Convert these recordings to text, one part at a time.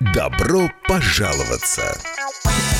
Добро пожаловаться!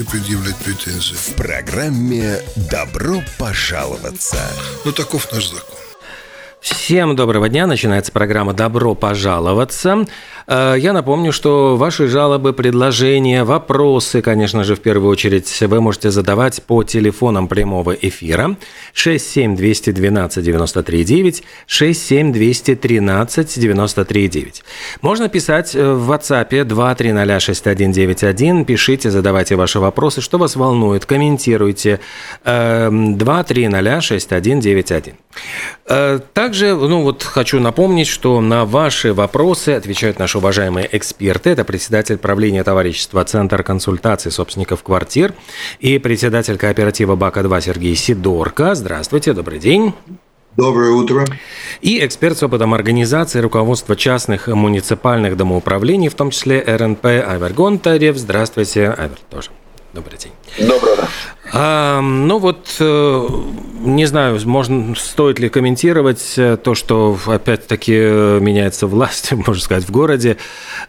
предъявлять претензии? В программе «Добро пожаловаться». Ну, таков наш закон. Всем доброго дня. Начинается программа «Добро пожаловаться». Э, Я напомню, что ваши жалобы, предложения, вопросы, конечно же, в первую очередь, вы можете задавать по телефонам прямого эфира 67212 93 9, 67213 93 9. Можно писать э, в WhatsApp 2306191. Пишите, задавайте ваши вопросы, что вас волнует, комментируйте. Э, 2306191. Э, Также, ну вот хочу напомнить, что на ваши вопросы отвечают наши уважаемые эксперты. Это председатель правления товарищества Центр консультаций собственников квартир и председатель кооператива БАКа-2 Сергей Сидорко. Здравствуйте, добрый день. Доброе утро. И эксперт с опытом организации руководства частных муниципальных домоуправлений, в том числе РНП Айвер Гонтарев. Здравствуйте, Айвер тоже. Добрый день. Доброе утро. А, ну вот, э, не знаю, можно, стоит ли комментировать э, то, что опять-таки э, меняется власть, можно сказать, в городе.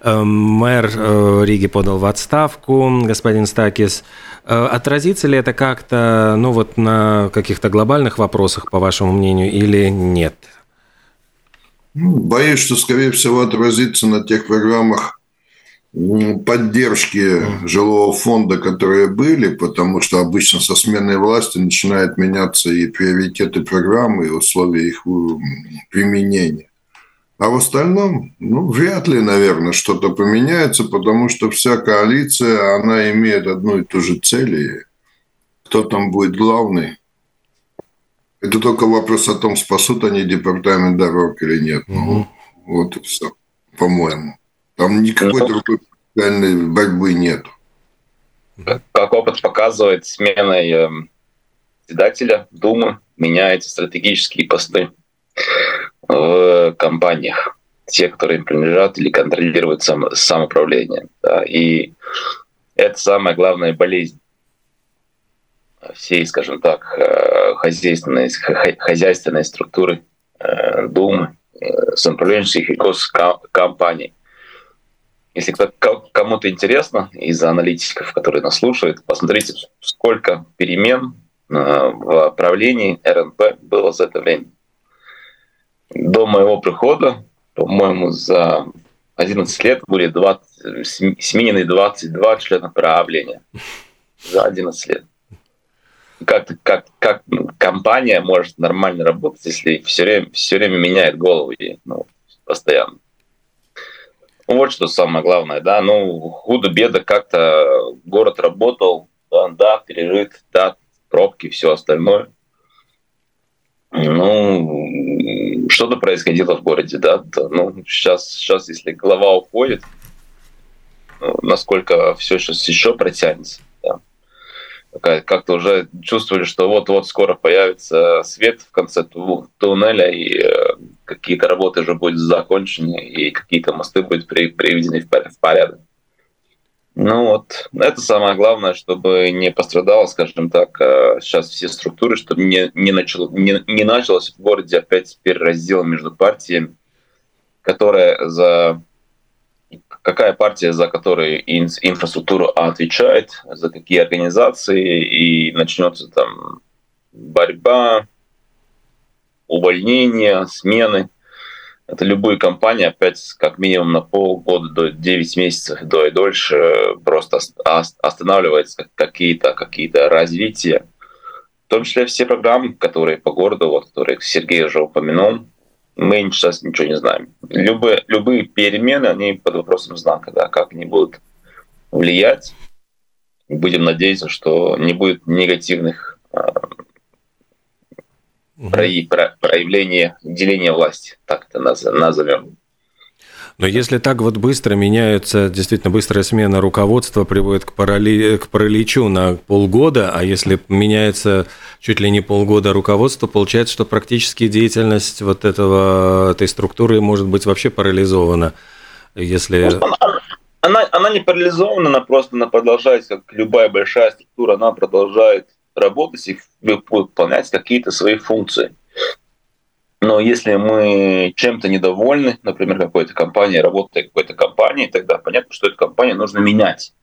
Э, Мэр Риги подал в отставку, господин Стакис. Отразится ли это как-то, ну вот, на каких-то глобальных вопросах, по вашему мнению, или нет? Ну, Боюсь, что, скорее всего, отразится на тех программах поддержки жилого фонда, которые были, потому что обычно со сменой власти начинают меняться и приоритеты программы, и условия их применения. А в остальном, ну, вряд ли, наверное, что-то поменяется, потому что вся коалиция, она имеет одну и ту же цель, и кто там будет главный. Это только вопрос о том, спасут они департамент дорог или нет. Ну, вот и все, по-моему. Там никакой Ну. другой реальной борьбы нет. как опыт показывает, сменой эм, председателя Думы меняются стратегические посты в компаниях. Те, которые им принадлежат или контролируют сам, самоуправление. Да, и это самая главная болезнь всей, скажем так, э, хозяйственной, хозяйственной структуры э, Думы, э, самоуправленческих и госкомпаний. Если кому-то интересно из аналитиков, которые нас слушают, посмотрите, сколько перемен э, в правлении РНП было за это время. До моего прихода, по-моему, за 11 лет были 20, см- сменены 22 члена правления. За 11 лет. Как, как, как компания может нормально работать, если все время, все время меняет голову ей, ну, постоянно. Вот что самое главное, да, ну, худо-бедо как-то город работал, да, да, пережит, да, пробки, все остальное. Ну, что-то происходило в городе, да, ну, сейчас, сейчас, если голова уходит, ну, насколько все сейчас еще протянется, да. Как-то уже чувствовали, что вот-вот скоро появится свет в конце ту- туннеля, и э, какие-то работы уже будут закончены, и какие-то мосты будут при- приведены в в порядок. Ну вот, это самое главное, чтобы не пострадало, скажем так, э, сейчас все структуры, чтобы не, не, начало, не, не началось в городе опять перераздел между партиями, которая за какая партия, за которую ин- инфраструктуру отвечает, за какие организации, и начнется там борьба, увольнения, смены. это любую компанию опять как минимум на полгода до 9 месяцев до и дольше просто останавливается какие-то какие развития. В том числе все программы, которые по городу, вот, которые Сергей уже упомянул, мы сейчас ничего не знаем. Любые, любые перемены, они под вопросом знака, да, как они будут влиять. Будем надеяться, что не будет негативных проявление деления власти, так это назовем. Но если так вот быстро меняются, действительно быстрая смена руководства приводит к, парали... к параличу на полгода, а если меняется чуть ли не полгода руководство, получается, что практически деятельность вот этого, этой структуры может быть вообще парализована. Если... Она, она, она не парализована, она просто она продолжает, как любая большая структура, она продолжает работать и выполнять какие-то свои функции. Но если мы чем-то недовольны, например, какой-то компанией, работая какой-то компанией, тогда понятно, что эту компанию нужно менять.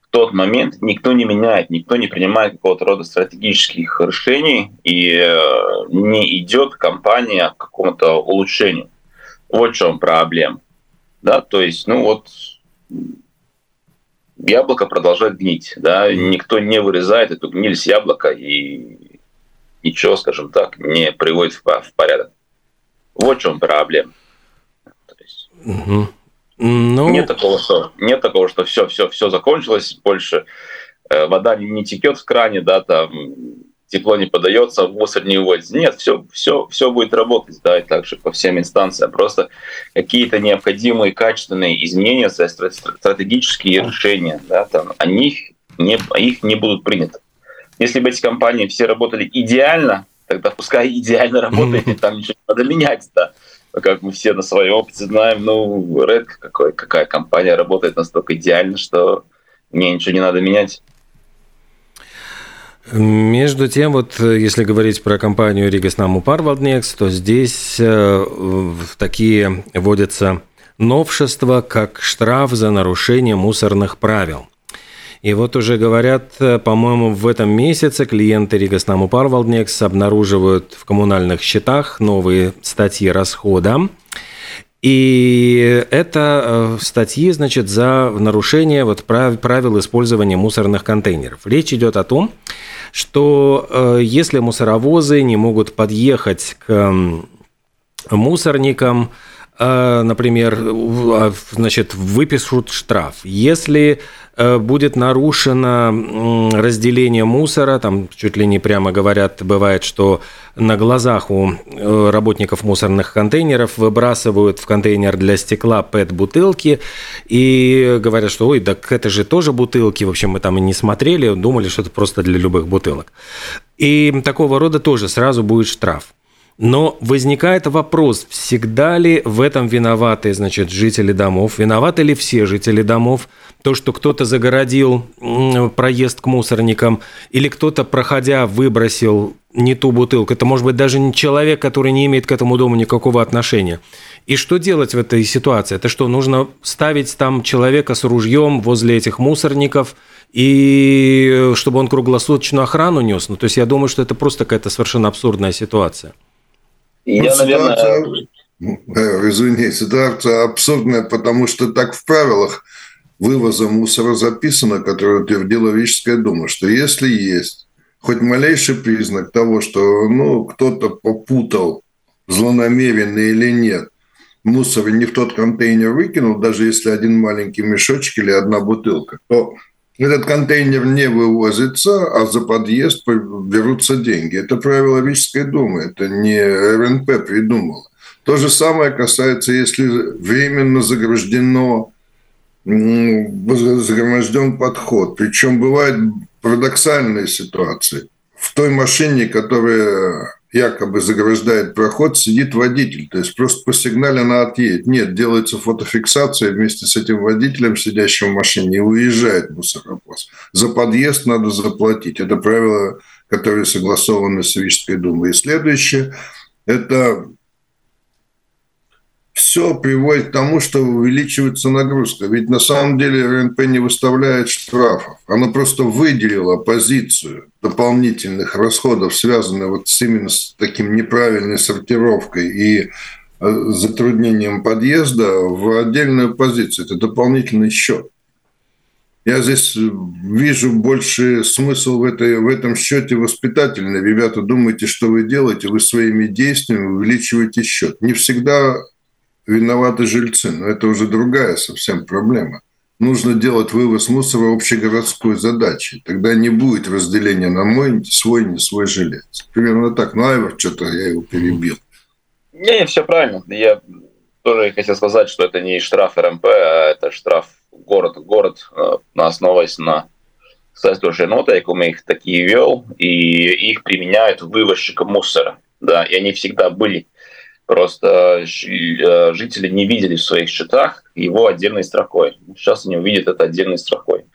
В тот момент никто не меняет, никто не принимает какого-то рода стратегических решений и э, не идет компания к какому-то улучшению. Вот в чем проблема. Да, то есть, ну вот яблоко продолжает гнить. Да? Никто не вырезает эту гниль с яблока и ничего, скажем так, не приводит в, порядок. Вот в чем проблема. есть, угу. ну... Нет такого, что нет такого, что все, все, все закончилось, больше э, вода не текет в кране, да, там тепло не подается, мусор не уводится. Нет, все, все, все будет работать, да, и также по всем инстанциям. Просто какие-то необходимые качественные изменения, стратегические решения, да, там, они не, их не будут приняты. Если бы эти компании все работали идеально, тогда пускай идеально работает, и там ничего не надо менять, да. Как мы все на своем опыте знаем, ну, редко какой, какая компания работает настолько идеально, что мне ничего не надо менять. Между тем, вот если говорить про компанию Ригаснаму Парвалднекс, то здесь э, такие вводятся новшества, как штраф за нарушение мусорных правил. И вот уже говорят, э, по-моему, в этом месяце клиенты Ригаснаму Парвалднекс обнаруживают в коммунальных счетах новые статьи расхода. И это э, статьи, значит, за нарушение вот правил использования мусорных контейнеров. Речь идет о том, что э, если мусоровозы не могут подъехать к мусорникам, э, например, а, значит, выпишут штраф. Если будет нарушено разделение мусора, там чуть ли не прямо говорят, бывает, что на глазах у э, работников мусорных контейнеров выбрасывают в контейнер для стекла ПЭТ-бутылки и говорят, что ой, так это же тоже бутылки, в общем, мы там и не смотрели, думали, что это просто для любых бутылок. И такого рода тоже сразу будет штраф. Но возникает вопрос, всегда ли в этом виноваты, значит, жители домов, виноваты ли все жители домов, то, что кто-то загородил проезд к мусорникам, или кто-то, проходя, выбросил не ту бутылку. Это может быть даже не человек, который не имеет к этому дому никакого отношения. И что делать в этой ситуации? Это что, нужно ставить там человека с ружьем возле этих мусорников, и чтобы он круглосуточную охрану нес? Ну, то есть я думаю, что это просто какая-то совершенно абсурдная ситуация. Ну, Я, ситуация, наверное... Э, извини, ситуация абсурдная, потому что так в правилах вывоза мусора записано, которое утвердила Вическая дума, что если есть хоть малейший признак того, что ну, кто-то попутал, злонамеренно или нет, мусор не в тот контейнер выкинул, даже если один маленький мешочек или одна бутылка, то этот контейнер не вывозится, а за подъезд берутся деньги. Это правило Рижской думы, это не РНП придумал. То же самое касается, если временно заграждено загроможден подход. Причем бывают парадоксальные ситуации. В той машине, которая якобы заграждает проход, сидит водитель. То есть просто по сигнале она отъедет. Нет, делается фотофиксация вместе с этим водителем, сидящим в машине, и уезжает мусоровоз. За подъезд надо заплатить. Это правило, которое согласовано с Рижской думой. И следующее – это все приводит к тому, что увеличивается нагрузка. Ведь на самом деле РНП не выставляет штрафов. Она просто выделила позицию дополнительных расходов, связанных вот с именно с таким неправильной сортировкой и затруднением подъезда в отдельную позицию. Это дополнительный счет. Я здесь вижу больше смысл в, этой, в этом счете воспитательный. Ребята, думайте, что вы делаете, вы своими действиями увеличиваете счет. Не всегда виноваты жильцы, но это уже другая совсем проблема. Нужно делать вывоз мусора общегородской задачей. Тогда не будет разделения на мой, свой, не свой жилец. Примерно так. Ну, Айвар, что-то я его перебил. Не, все правильно. Я тоже хотел сказать, что это не штраф РМП, а это штраф город. Город э, основываясь на соответствующей нотейкуме, их такие вел, и их применяют вывозчикам мусора. Да, и они всегда были. Просто э, жители не видели в своих счетах его отдельной строкой. Сейчас они увидят это отдельной строкой.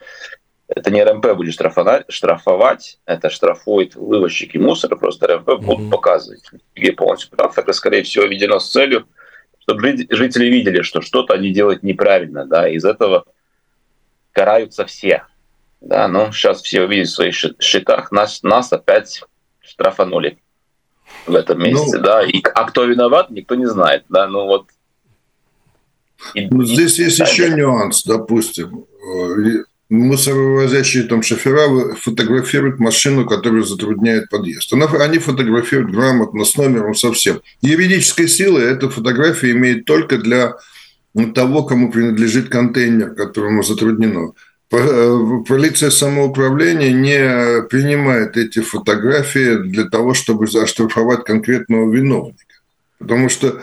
Это не РМП будет штрафовать, это штрафует вывозчики мусора, просто РМП mm-hmm. будут показывать. Где полностью прав. Это, скорее всего, введено с целью, чтобы жители видели, что что-то они делают неправильно. Да, из этого караются все. Да, но сейчас все увидят в своих счетах, нас, нас опять штрафанули в этом месяце, ну, да. И, а кто виноват, никто не знает, да. Ну вот. И, ну, здесь и, есть да, еще нюанс, допустим мусоровозящие там шофера фотографируют машину, которая затрудняет подъезд. Они фотографируют грамотно, с номером совсем. Юридической силы эта фотография имеет только для того, кому принадлежит контейнер, которому затруднено. Э, полиция самоуправления не принимает эти фотографии для того, чтобы оштрафовать конкретного виновника. Потому что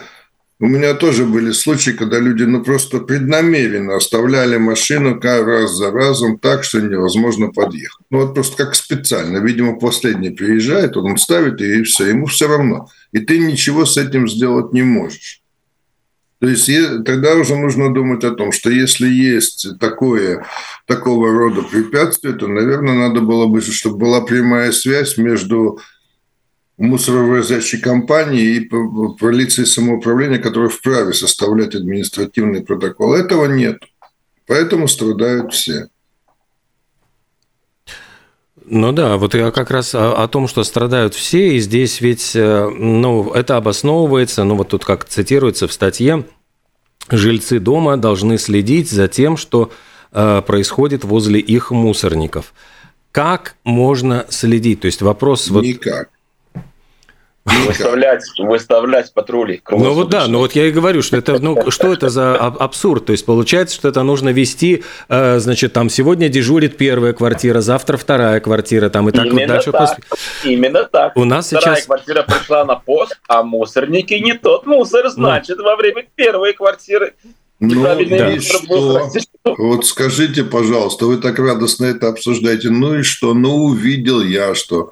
у меня тоже были случаи, когда люди ну, просто преднамеренно оставляли машину раз за разом так, что невозможно подъехать. Ну вот просто как специально. Видимо, последний приезжает, он ставит, и все, ему все равно. И ты ничего с этим сделать не можешь. То есть тогда уже нужно думать о том, что если есть такое, такого рода препятствие, то, наверное, надо было бы, чтобы была прямая связь между мусоровозящей компании и полиции самоуправления, которая вправе составлять административный протокол. Этого нет. Поэтому страдают все. Ну да, вот я как раз о, о том, что страдают все, и здесь ведь, э, ну, это обосновывается, ну вот тут как цитируется в статье, жильцы дома должны следить за тем, что э, происходит возле их мусорников. Как можно следить? То есть вопрос... Никак. Выставлять, выставлять патрули. Ну вот да, ну вот я и говорю, что это, ну что это за абсурд? То есть получается, что это нужно вести, э, значит, там сегодня дежурит первая квартира, завтра вторая квартира, там и так Именно вот дальше. Так. После... Именно так. У нас вторая сейчас... квартира пришла на пост, а мусорники не тот мусор, значит, ну. во время первой квартиры ну, да. что? Вот скажите, пожалуйста, вы так радостно это обсуждаете. Ну и что? Ну, увидел я, что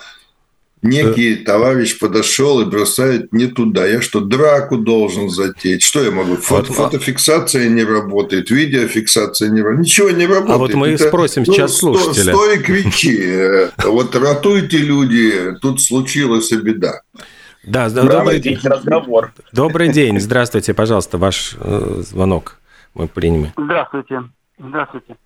некий товарищ подошел и бросает не туда. Я что, драку должен затеять? Что я могу? Фото, фотофиксация не работает, видеофиксация не работает, ничего не работает. А вот мы Это, спросим ну, сейчас слушателя. Стой кричи. Вот ратуйте люди, тут случилась беда. Да, добрый день. Разговор. Добрый день. Здравствуйте, пожалуйста, ваш э, звонок мы примем. Здравствуйте. Здравствуйте.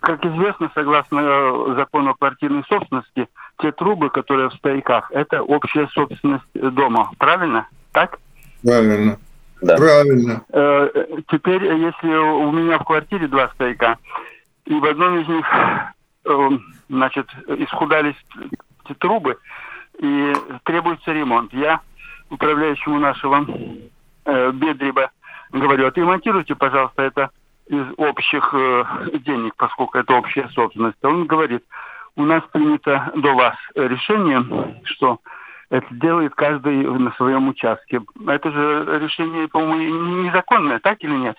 Как известно, согласно э, закону о квартирной собственности, те трубы, которые в стояках, это общая собственность дома. Правильно? Так? Правильно. Да. Правильно. Э, теперь, если у меня в квартире два стояка, и в одном из них, э, значит, исхудались эти трубы, и требуется ремонт. Я управляющему нашего э, Бедриба говорю, отремонтируйте, пожалуйста, это из общих э, денег, поскольку это общая собственность. Он говорит, у нас принято до вас решение, что это делает каждый на своем участке. Это же решение, по-моему, незаконное, так или нет?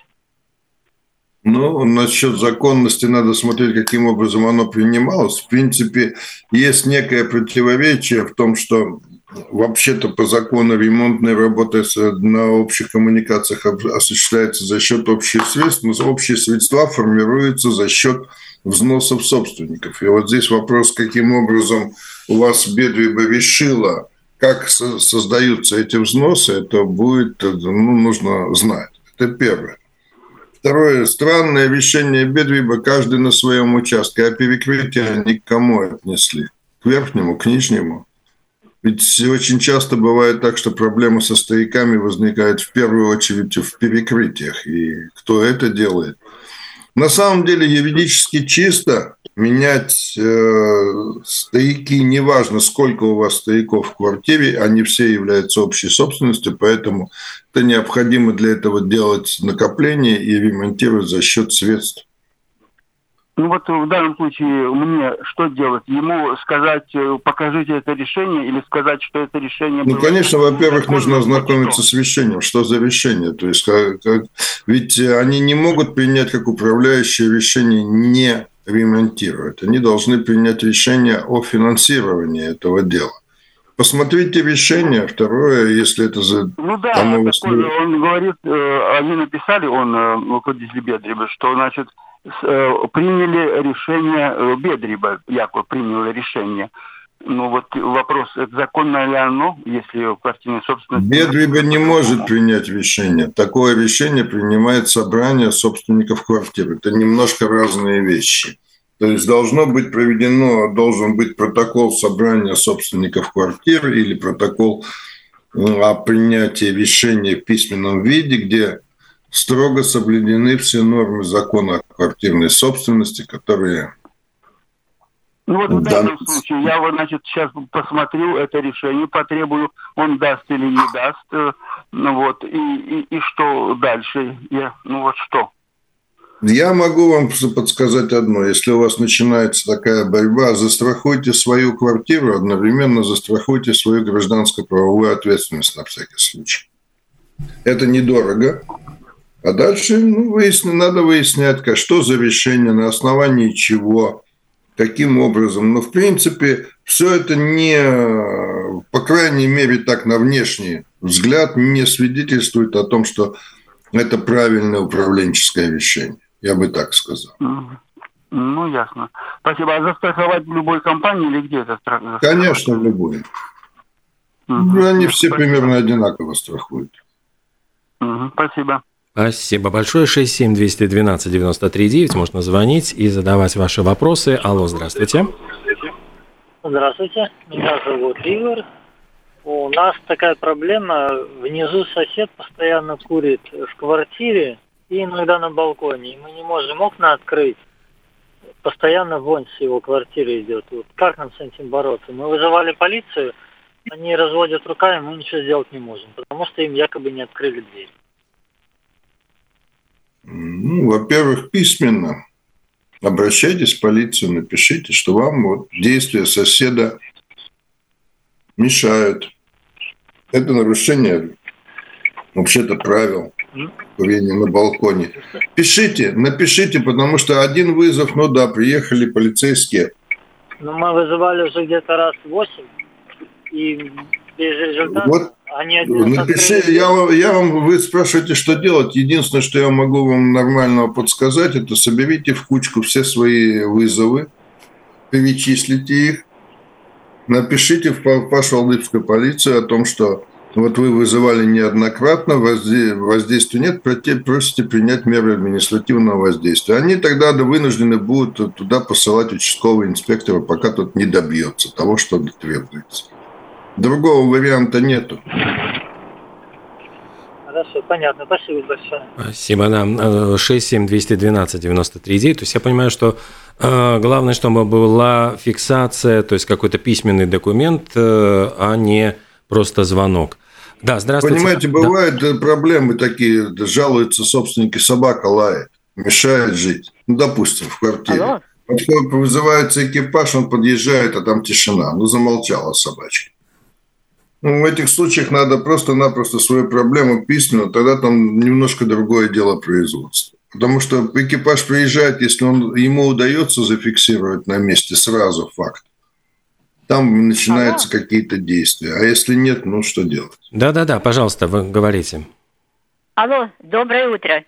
Ну, насчет законности надо смотреть, каким образом оно принималось. В принципе, есть некое противоречие в том, что вообще-то по закону ремонтные работы на общих коммуникациях осуществляются за счет общих средств, но общие средства формируются за счет взносов собственников. И вот здесь вопрос, каким образом у вас Бедвиба решила, как создаются эти взносы, это будет, ну, нужно знать. Это первое. Второе, странное решение Бедвиба, каждый на своем участке, а перекрытие они к кому отнесли? К верхнему, к нижнему? Ведь очень часто бывает так, что проблемы со стояками возникают в первую очередь в перекрытиях. И кто это делает? На самом деле юридически чисто менять э, стояки, неважно, сколько у вас стояков в квартире, они все являются общей собственностью, поэтому это необходимо для этого делать накопление и ремонтировать за счет средств ну вот в данном случае мне что делать? Ему сказать, э, покажите это решение или сказать, что это решение... Ну, конечно, во-первых, нужно ознакомиться с решением. Что за решение? То есть, как, как, ведь они не могут принять как управляющее решение не ремонтировать. Они должны принять решение о финансировании этого дела. Посмотрите решение. Второе, если это за... Ну да, такой, он говорит, э, они написали, он, э, руководитель Бедреба, что, значит, Э, приняли решение, э, Бедриба якобы принял решение. Ну вот вопрос, это законно ли оно, если в квартирной собственности... Бедриба не может принять решение. Такое решение принимает собрание собственников квартиры. Это немножко разные вещи. То есть должно быть проведено, должен быть протокол собрания собственников квартир или протокол о принятии решения в письменном виде, где строго соблюдены все нормы закона о квартирной собственности, которые... Ну вот в данном случае я вот, значит, сейчас посмотрю это решение, потребую, он даст или не даст, э, ну вот, и, и, и что дальше? Я, ну вот что? Я могу вам подсказать одно. Если у вас начинается такая борьба, застрахуйте свою квартиру, одновременно застрахуйте свою гражданско-правовую ответственность на всякий случай. Это недорого, а дальше ну, выясни, надо выяснять, что за решение, на основании чего, каким образом. Но, в принципе, все это не, по крайней мере, так на внешний взгляд, не свидетельствует о том, что это правильное управленческое решение. Я бы так сказал. Ну, ясно. Спасибо. А застраховать в любой компании или где это? Конечно, в любой. Угу. Они все Спасибо. примерно одинаково страхуют. Угу. Спасибо. Спасибо большое. 67212-93-9. Можно звонить и задавать ваши вопросы. Алло, здравствуйте. Здравствуйте. Меня зовут Игорь. У нас такая проблема. Внизу сосед постоянно курит в квартире и иногда на балконе. И мы не можем окна открыть. Постоянно вонь с его квартиры идет. Вот как нам с этим бороться? Мы вызывали полицию, они разводят руками, мы ничего сделать не можем, потому что им якобы не открыли дверь. Ну, во-первых, письменно обращайтесь в полицию, напишите, что вам вот действия соседа мешают. Это нарушение вообще-то правил курения на балконе. Пишите, напишите, потому что один вызов, ну да, приехали полицейские. Ну, мы вызывали уже где-то раз восемь, и без результата. Вот они Напиши, я, я вам, вы спрашиваете, что делать. Единственное, что я могу вам нормального подсказать, это соберите в кучку все свои вызовы, перечислите их, напишите в вашу Алдыбскую полицию о том, что вот вы вызывали неоднократно, воздействия нет, просите принять меры административного воздействия. Они тогда вынуждены будут туда посылать участкового инспектора, пока тот не добьется того, что требуется. Другого варианта нету. Хорошо, понятно. Спасибо большое. Спасибо, да. 67212-93-9. То есть я понимаю, что э, главное, чтобы была фиксация, то есть какой-то письменный документ, э, а не просто звонок. Да, здравствуйте. Понимаете, бывают да. проблемы такие, жалуются собственники, собака лает, мешает жить. Ну, допустим, в квартире. Алло? Вызывается экипаж, он подъезжает, а там тишина. Ну, замолчала собачка. Ну, в этих случаях надо просто-напросто свою проблему письменно, тогда там немножко другое дело производства. Потому что экипаж приезжает, если он, ему удается зафиксировать на месте сразу факт, там начинаются ага. какие-то действия. А если нет, ну что делать? Да-да-да, пожалуйста, вы говорите. Алло, доброе утро.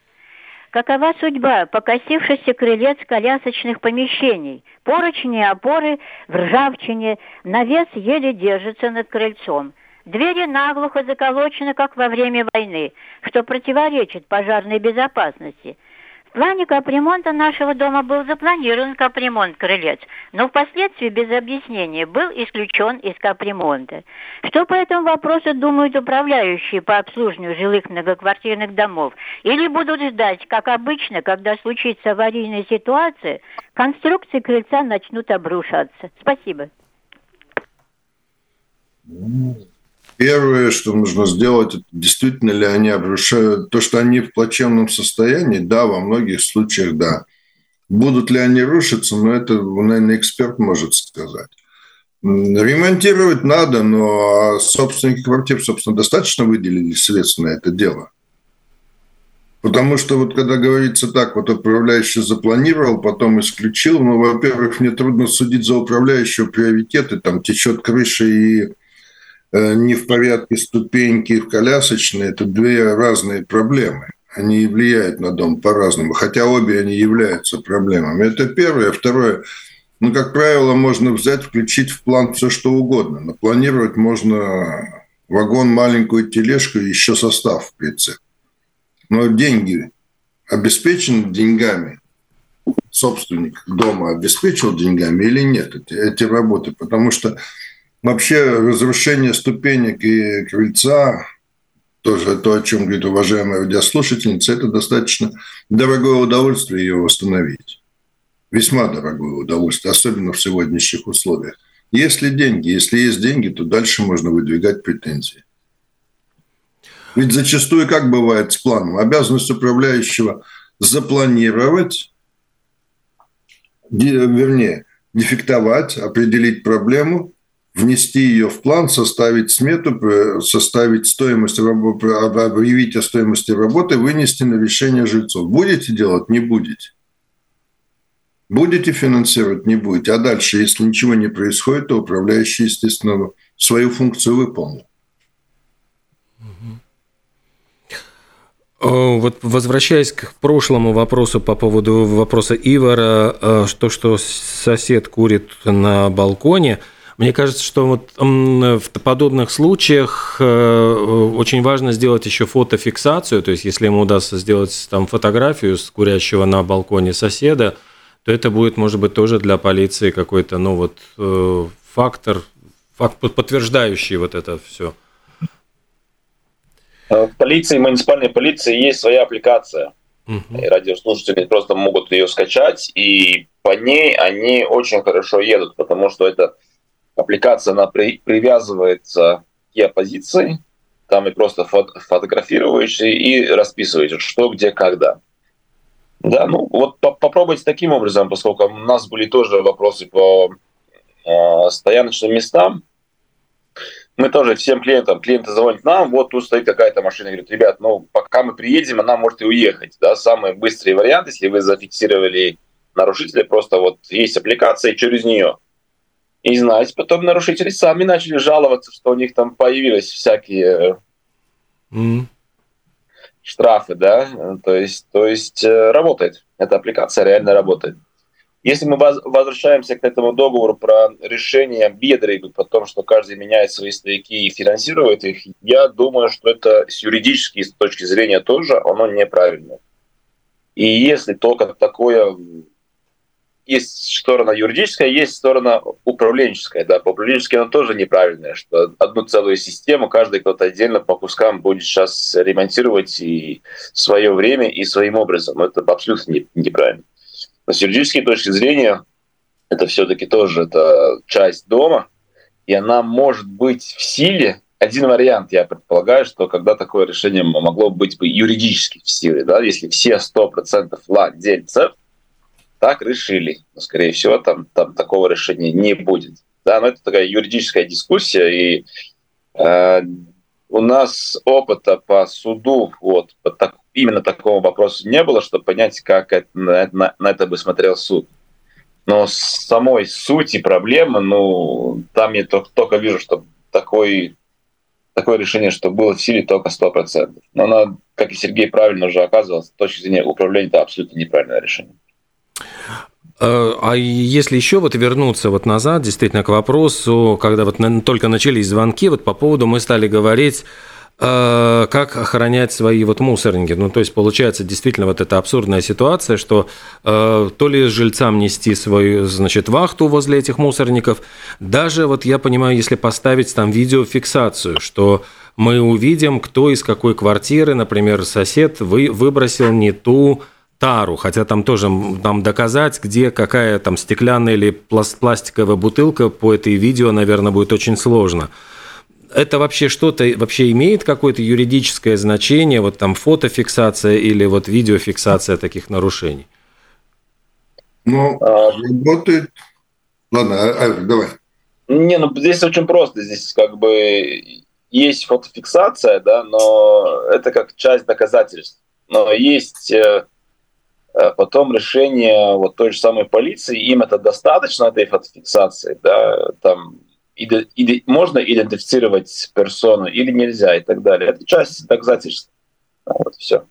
Какова судьба покосившихся крылец колясочных помещений? Поручни и опоры в ржавчине, навес еле держится над крыльцом – Двери наглухо заколочены, как во время войны, что противоречит пожарной безопасности. Плане капремонта нашего дома был запланирован капремонт крылец, но впоследствии без объяснения был исключен из капремонта. Что по этому вопросу думают управляющие по обслуживанию жилых многоквартирных домов? Или будут ждать, как обычно, когда случится аварийная ситуация, конструкции крыльца начнут обрушаться? Спасибо. Первое, что нужно сделать, это действительно ли они обрушают... То, что они в плачевном состоянии, да, во многих случаях, да. Будут ли они рушиться, ну, это, наверное, эксперт может сказать. Ремонтировать надо, но собственники квартир, собственно, достаточно выделили средств на это дело. Потому что вот когда говорится так, вот управляющий запланировал, потом исключил, ну, во-первых, мне трудно судить за управляющего приоритеты, там течет крыша и не в порядке ступеньки в колясочные, это две разные проблемы. Они влияют на дом по-разному, хотя обе они являются проблемами. Это первое. Второе, ну, как правило, можно взять, включить в план все, что угодно. Напланировать можно вагон, маленькую тележку и еще состав в прицеп. Но деньги обеспечены деньгами, собственник дома обеспечил деньгами или нет эти, эти работы, потому что Вообще разрушение ступенек и крыльца, тоже то, о чем говорит уважаемая радиослушательница, это достаточно дорогое удовольствие ее восстановить. Весьма дорогое удовольствие, особенно в сегодняшних условиях. Если деньги, если есть деньги, то дальше можно выдвигать претензии. Ведь зачастую как бывает с планом? Обязанность управляющего запланировать, вернее, дефектовать, определить проблему, внести ее в план, составить смету, составить стоимость, объявить о стоимости работы, вынести на решение жильцов. Будете делать? Не будете. Будете финансировать? Не будете. А дальше, если ничего не происходит, то управляющий, естественно, свою функцию выполнил. Вот возвращаясь к прошлому вопросу по поводу вопроса Ивара, э, то, что сосед курит на балконе – мне кажется, что вот в подобных случаях э, очень важно сделать еще фотофиксацию, то есть если ему удастся сделать там фотографию с курящего на балконе соседа, то это будет, может быть, тоже для полиции какой-то, ну вот, э, фактор, факт, подтверждающий вот это все. В полиции, муниципальной полиции есть своя аппликация. Угу. И радиослушатели просто могут ее скачать, и по ней они очень хорошо едут, потому что это аппликация, она при, привязывается к геопозиции, там и просто фото, фотографируешь и расписываешь, что, где, когда. Да, ну вот по попробуйте таким образом, поскольку у нас были тоже вопросы по э, стояночным местам. Мы тоже всем клиентам, клиенты звонят нам, вот тут стоит какая-то машина, говорит, ребят, ну пока мы приедем, она может и уехать. Да? Самый быстрый вариант, если вы зафиксировали нарушителя, просто вот есть аппликация, и через нее и знать, потом нарушители сами начали жаловаться, что у них там появились всякие mm. штрафы, да, то есть, то есть э, работает, эта аппликация реально работает. Если мы возвращаемся к этому договору про решение бедры, про то, что каждый меняет свои стояки и финансирует их, я думаю, что это с юридической с точки зрения тоже оно неправильно. И если только такое есть сторона юридическая, есть сторона управленческая. Да, по управленчески она тоже неправильная, что одну целую систему каждый кто-то отдельно по кускам будет сейчас ремонтировать и свое время и своим образом. Это абсолютно не, неправильно. Но с юридической точки зрения это все-таки тоже это часть дома, и она может быть в силе. Один вариант, я предполагаю, что когда такое решение могло быть бы юридически в силе, да, если все 100% владельцев так решили. Но, скорее всего, там, там такого решения не будет. Да, но это такая юридическая дискуссия, и э, у нас опыта по суду вот по так, именно такого вопроса не было, чтобы понять, как это, на, на, на это бы смотрел суд. Но с самой сути проблемы, ну, там я только, только вижу, что такой, такое решение, что было в силе только 100%. Но оно, как и Сергей правильно уже оказывался, с точки зрения управления, это абсолютно неправильное решение. Э, а если еще вот вернуться вот назад, действительно, к вопросу, когда вот только начались звонки, вот по поводу мы стали говорить э, как охранять свои вот мусорники. Ну, то есть, получается, действительно, вот эта абсурдная ситуация, что э, то ли жильцам нести свою, значит, вахту возле этих мусорников, даже вот я понимаю, если поставить там видеофиксацию, что мы увидим, кто из какой квартиры, например, сосед вы, выбросил не ту тару, хотя там тоже нам доказать, где какая там стеклянная или пластиковая бутылка по этой видео, наверное, будет очень сложно это вообще что-то вообще имеет какое-то юридическое значение, вот там фотофиксация или вот видеофиксация таких нарушений? Ну, а, работает. Ладно, а, а, давай. Не, ну здесь очень просто. Здесь как бы есть фотофиксация, да, но это как часть доказательств. Но есть э потом решение вот той же самой полиции, им это достаточно этой фотофиксации, да, там иде, иде, можно идентифицировать персону или нельзя и так далее. Это часть доказательств. Вот все.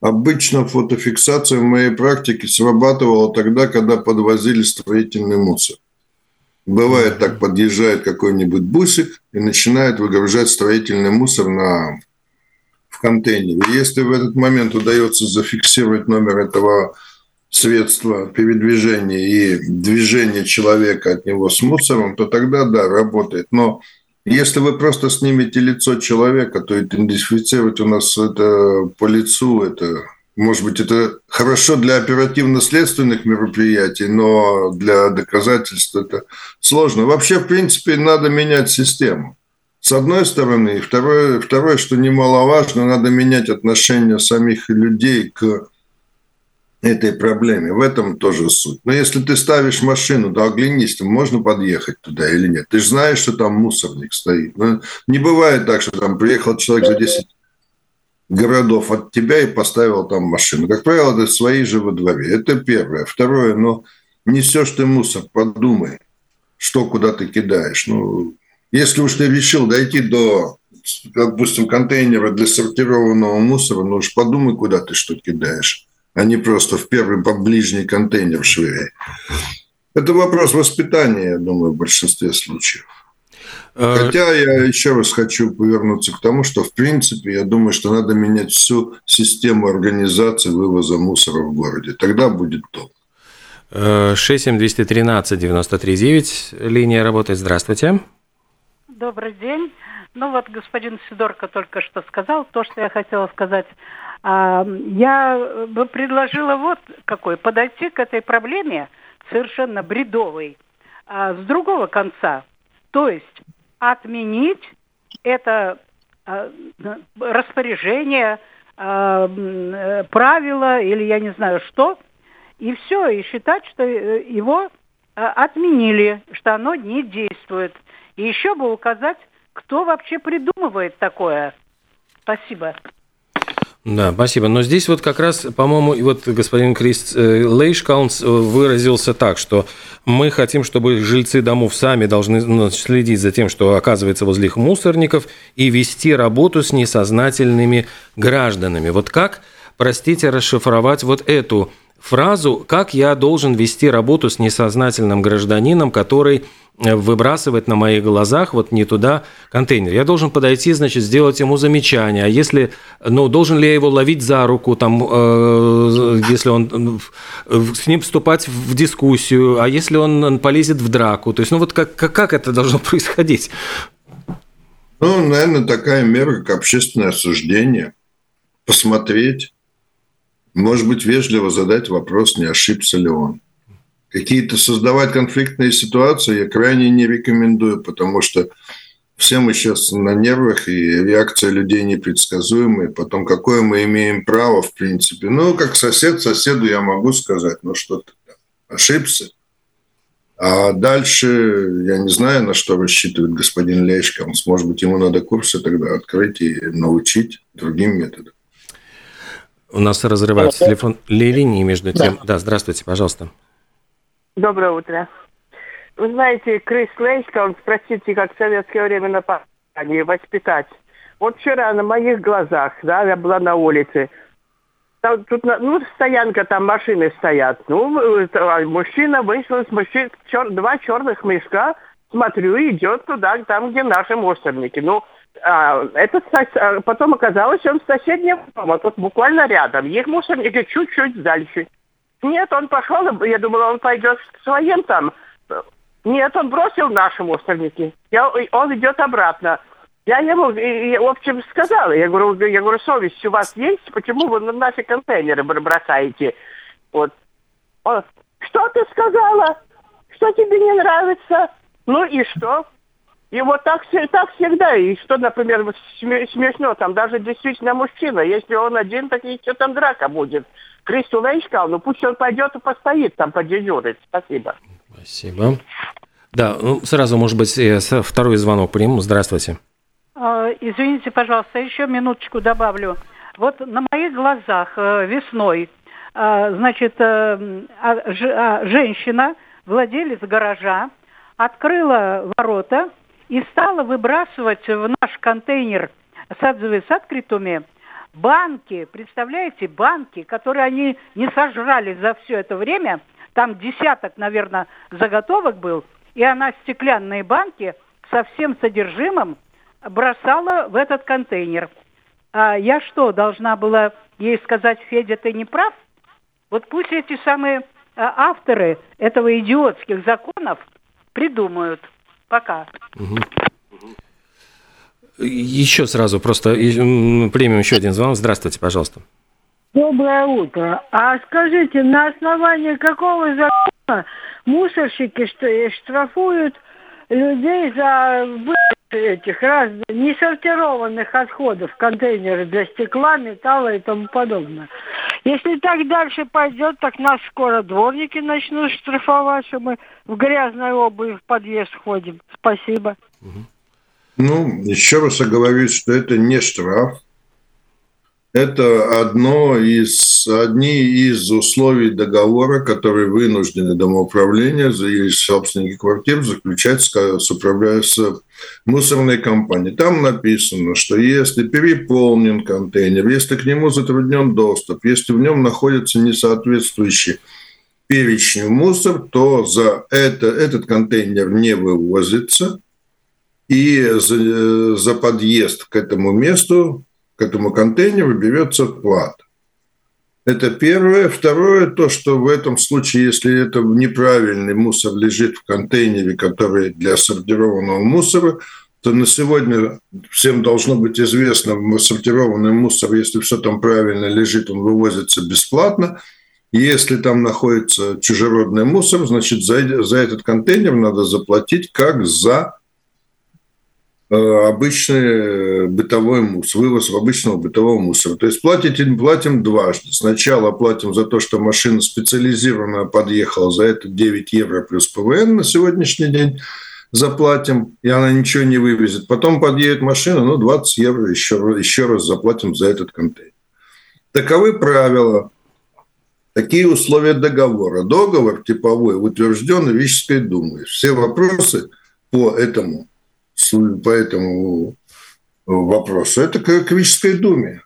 Обычно фотофиксация в моей практике срабатывала тогда, когда подвозили строительный мусор. Бывает так, подъезжает какой-нибудь бусик и начинает выгружать строительный мусор на, в контейнере. Если в этот момент удается зафиксировать номер этого средства передвижения и движения человека от него с мусором, то тогда, да, работает. Но если вы просто снимете лицо человека, то идентифицировать у нас это по лицу, это, может быть, это хорошо для оперативно-следственных мероприятий, но для доказательств это сложно. Вообще, в принципе, надо менять систему. С одной стороны, и второе, второе, что немаловажно, надо менять отношение самих людей к этой проблеме. В этом тоже суть. Но если ты ставишь машину, да оглянись, можно подъехать туда или нет. Ты же знаешь, что там мусорник стоит. Но не бывает так, что там приехал человек за 10 городов от тебя и поставил там машину. Как правило, это свои же во дворе. Это первое. Второе, ну, несешь ты мусор, подумай, что куда ты кидаешь. Ну, если уж ты решил дойти до, допустим, контейнера для сортированного мусора, ну уж подумай, куда ты что кидаешь а не просто в первый поближний контейнер швыряй. Это вопрос воспитания, я думаю, в большинстве случаев. Э, Хотя я еще раз хочу повернуться к тому, что в принципе я думаю, что надо менять всю систему организации вывоза мусора в городе. Тогда будет толк. 67213 939 линия работает. Здравствуйте. Добрый день. Ну вот господин Сидорко только что сказал то, что я хотела сказать. А, я бы предложила вот какой, подойти к этой проблеме совершенно бредовой а, с другого конца. То есть отменить это а, распоряжение, правила или я не знаю что, и все, и считать, что э, его отменили, что оно не действует. И еще бы указать, кто вообще придумывает такое. Спасибо. Да, спасибо. Но здесь вот как раз, по-моему, вот господин Крис э, Лейшкаунс э, выразился так, что мы хотим, чтобы жильцы домов сами должны ну, следить за тем, что оказывается возле их мусорников, и вести работу с несознательными гражданами. Вот как, простите, расшифровать вот эту фразу, как я должен вести работу с несознательным гражданином, который Э, выбрасывает на моих глазах вот не туда контейнер. Я должен подойти, значит, сделать ему замечание. А если, ну, должен ли я его ловить за руку, там, э, если он э, с ним вступать в дискуссию, а если он, полезет в драку? То есть, ну, вот как, как, как это должно происходить? Ну, наверное, такая мера, как общественное осуждение. Посмотреть, может быть, вежливо задать вопрос, не ошибся ли он какие-то создавать конфликтные ситуации я крайне не рекомендую, потому что все мы сейчас на нервах, и реакция людей непредсказуемая. Потом, какое мы имеем право, в принципе. Ну, как сосед соседу я могу сказать, ну что ты ошибся. А дальше я не знаю, на что рассчитывает господин Лещко. Может быть, ему надо курсы тогда открыть и научить другим методам. У нас разрывается телефон линии между тем. Да. да, здравствуйте, пожалуйста. Доброе утро. Вы знаете, Крис Лейска, он, спросите, как в советское время на нападание воспитать. Вот вчера на моих глазах, да, я была на улице, там, тут, ну, стоянка, там машины стоят. Ну, а мужчина вышел с мужчин, чер, два черных мешка, смотрю, идет туда, там, где наши мусорники. Ну, а, этот а, потом оказалось, он в соседнем дома, тут буквально рядом. Их мусорники чуть-чуть дальше. Нет, он пошел, я думала, он пойдет к своим там. Нет, он бросил наши мусорники. Я, он идет обратно. Я ему, в общем, сказала, я говорю, я говорю, совесть у вас есть? Почему вы на наши контейнеры бросаете? Вот. Он, что ты сказала? Что тебе не нравится? Ну и что? И вот так, так всегда. И что, например, смешно, там даже действительно мужчина, если он один, так еще там драка будет. Кристо Лейн сказал, ну пусть он пойдет и постоит там, подежурит. Спасибо. Спасибо. Да, ну, сразу, может быть, второй звонок приму. Здравствуйте. А, извините, пожалуйста, еще минуточку добавлю. Вот на моих глазах э, весной, а, значит, э, а, женщина, владелец гаража, открыла ворота и стала выбрасывать в наш контейнер с отзывы с открытыми банки, представляете, банки, которые они не сожрали за все это время, там десяток, наверное, заготовок был, и она стеклянные банки со всем содержимым бросала в этот контейнер. А я что, должна была ей сказать, Федя, ты не прав? Вот пусть эти самые а, авторы этого идиотских законов придумают. Пока. Угу. Еще сразу просто примем еще один звонок. Здравствуйте, пожалуйста. Доброе утро. А скажите, на основании какого закона мусорщики штрафуют людей за этих раз несортированных отходов, контейнеры для стекла, металла и тому подобное. Если так дальше пойдет, так нас скоро дворники начнут штрафовать, что мы в грязной обуви в подъезд ходим. Спасибо. Ну, еще раз оговорюсь, что это не штраф, это одно из, одни из условий договора, которые вынуждены домоуправления или собственники квартир заключать с, с, с мусорной компанией. Там написано, что если переполнен контейнер, если к нему затруднен доступ, если в нем находится несоответствующий перечню мусор, то за это, этот контейнер не вывозится, и за, за подъезд к этому месту к этому контейнеру берется плата. Это первое. Второе, то, что в этом случае, если это неправильный мусор лежит в контейнере, который для сортированного мусора, то на сегодня всем должно быть известно, сортированный мусор, если все там правильно лежит, он вывозится бесплатно. Если там находится чужеродный мусор, значит, за, за этот контейнер надо заплатить как за обычный э, бытовой мусор, вывоз обычного бытового мусора. То есть платим, платим дважды. Сначала платим за то, что машина специализированная подъехала, за это 9 евро плюс ПВН на сегодняшний день заплатим, и она ничего не вывезет. Потом подъедет машина, ну, 20 евро еще, еще раз заплатим за этот контейнер. Таковы правила, такие условия договора. Договор типовой утвержден Вической Думой. Все вопросы по этому по этому вопросу, это к Квической думе.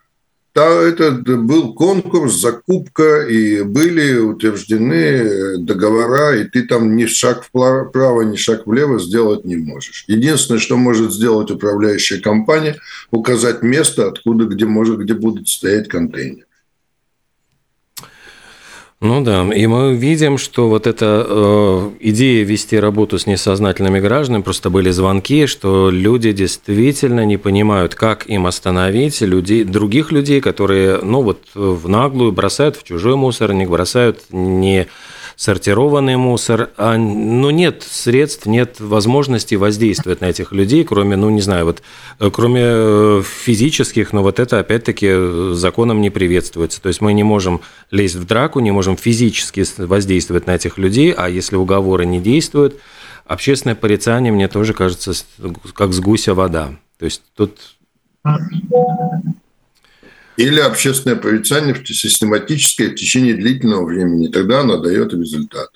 Да, это был конкурс, закупка, и были утверждены договора, и ты там ни шаг вправо, ни шаг влево сделать не можешь. Единственное, что может сделать управляющая компания, указать место, откуда, где, может, где будут стоять контейнеры. Ну да, и мы видим, что вот эта э, идея вести работу с несознательными гражданами, просто были звонки, что люди действительно не понимают, как им остановить людей, других людей, которые, ну вот, в наглую бросают в чужой мусорник, бросают не сортированный мусор, а, ну, нет средств, нет возможности воздействовать на этих людей, кроме, ну, не знаю, вот, э, кроме э, физических, но вот это, опять-таки, законом не приветствуется. То есть мы не можем лезть в драку, не можем физически воздействовать на этих людей, а если уговоры не действуют, общественное порицание, мне тоже кажется, как с гуся вода. То есть тут или общественное порицание систематическое в течение длительного времени. Тогда оно дает результат.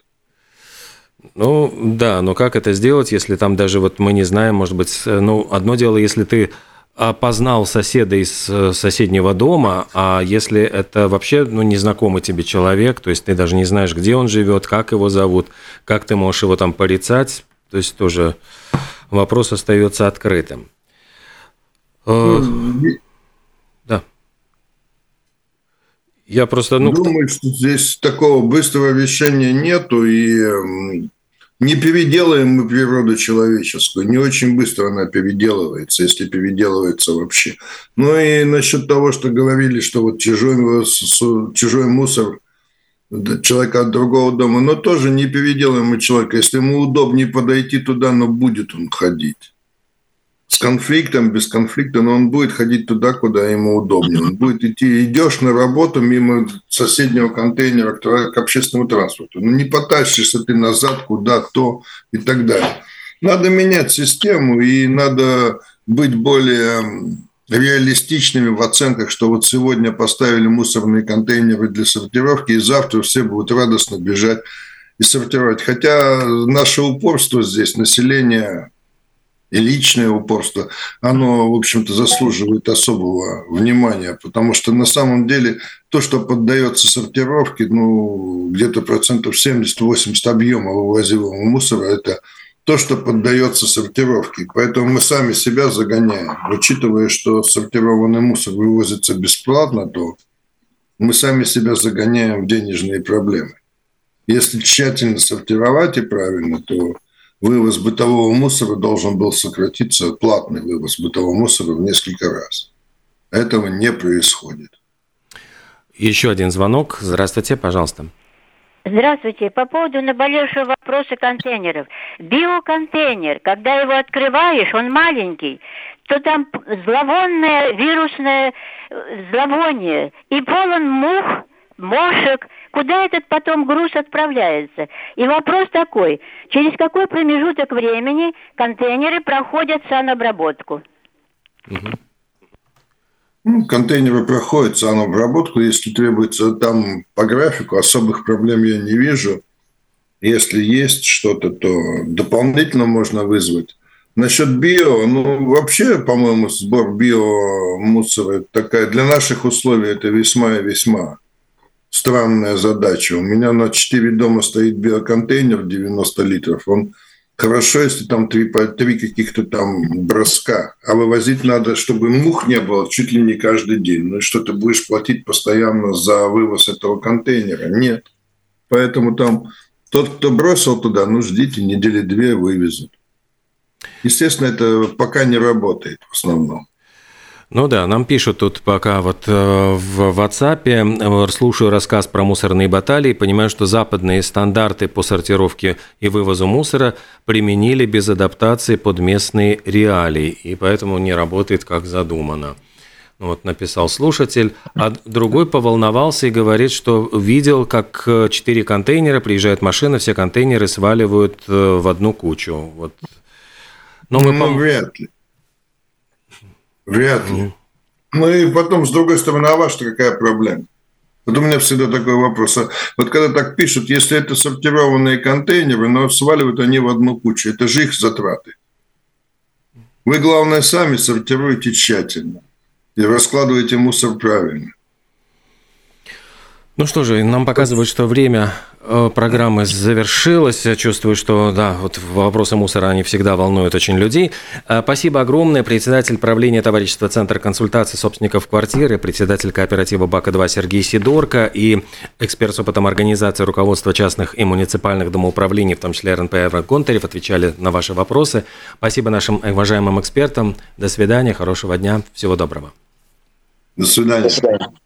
Ну да, но как это сделать, если там даже вот мы не знаем, может быть, ну одно дело, если ты опознал соседа из э, соседнего дома, а если это вообще ну, незнакомый тебе человек, то есть ты даже не знаешь, где он живет, как его зовут, как ты можешь его там порицать, то есть тоже вопрос остается открытым да. Я просто... Ну, Думаю, что здесь такого быстрого решения нету, и не переделаем мы природу человеческую. Не очень быстро она переделывается, если переделывается вообще. Ну и насчет того, что говорили, что вот чужой, чужой мусор человека от другого дома, но тоже не переделаем мы человека. Если ему удобнее подойти туда, но будет он ходить с конфликтом, без конфликта, но он будет ходить туда, куда ему удобнее. Он будет идти, идешь на работу мимо соседнего контейнера к общественному транспорту. Ну, не потащишься ты назад куда-то и так далее. Надо менять систему, и надо быть более реалистичными в оценках, что вот сегодня поставили мусорные контейнеры для сортировки, и завтра все будут радостно бежать и сортировать. Хотя наше упорство здесь, население и личное упорство, оно, в общем-то, заслуживает особого внимания, потому что на самом деле то, что поддается сортировке, ну, где-то процентов 70-80 объема вывозимого мусора, это то, что поддается сортировке. Поэтому мы сами себя загоняем. Учитывая, что сортированный мусор вывозится бесплатно, то мы сами себя загоняем в денежные проблемы. Если тщательно сортировать и правильно, то вывоз бытового мусора должен был сократиться, платный вывоз бытового мусора в несколько раз. Этого не происходит. Еще один звонок. Здравствуйте, пожалуйста. Здравствуйте. По поводу наболевшего вопроса контейнеров. Биоконтейнер, когда его открываешь, он маленький, то там зловонное вирусное э, зловоние и полон мух, мошек, куда этот потом груз отправляется. И вопрос такой, через какой промежуток времени контейнеры проходят санобработку? Ну, контейнеры проходят санобработку, если требуется там по графику, особых проблем я не вижу. Если есть что-то, то дополнительно можно вызвать. Насчет био, ну, вообще, по-моему, сбор биомусора такая для наших условий это весьма и весьма странная задача. У меня на 4 дома стоит биоконтейнер 90 литров. Он хорошо, если там три, три каких-то там броска, а вывозить надо, чтобы мух не было чуть ли не каждый день. Ну и что, ты будешь платить постоянно за вывоз этого контейнера? Нет. Поэтому там тот, кто бросил туда, ну ждите, недели две вывезут. Естественно, это пока не работает в основном. Ну да, нам пишут тут пока вот э, в WhatsApp, э, слушаю рассказ про мусорные баталии, понимаю, что западные стандарты по сортировке и вывозу мусора применили без адаптации под местные реалии, и поэтому не работает как задумано. Вот написал слушатель, а другой поволновался и говорит, что видел, как э, четыре контейнера, приезжает машина, все контейнеры сваливают в одну кучу. Вот. Но мы, ну, вряд ли. Вряд ли. Ну и потом, с другой стороны, а ваша какая проблема? Вот у меня всегда такой вопрос. А вот когда так пишут, если это сортированные контейнеры, но сваливают они в одну кучу, это же их затраты. Вы, главное, сами сортируете тщательно и раскладываете мусор правильно. Ну что же, нам показывают, что время э, программы завершилось. Чувствую, что да, вот вопросы мусора, они всегда волнуют очень людей. Э, спасибо огромное. Председатель правления товарищества Центра консультации собственников квартиры, председатель кооператива БАКа-2 Сергей Сидорко и эксперт с опытом организации руководства частных и муниципальных домоуправлений, в том числе РНП Эвра Гонтарев, отвечали на ваши вопросы. Спасибо нашим уважаемым экспертам. До свидания, хорошего дня, всего доброго. До свидания. До свидания.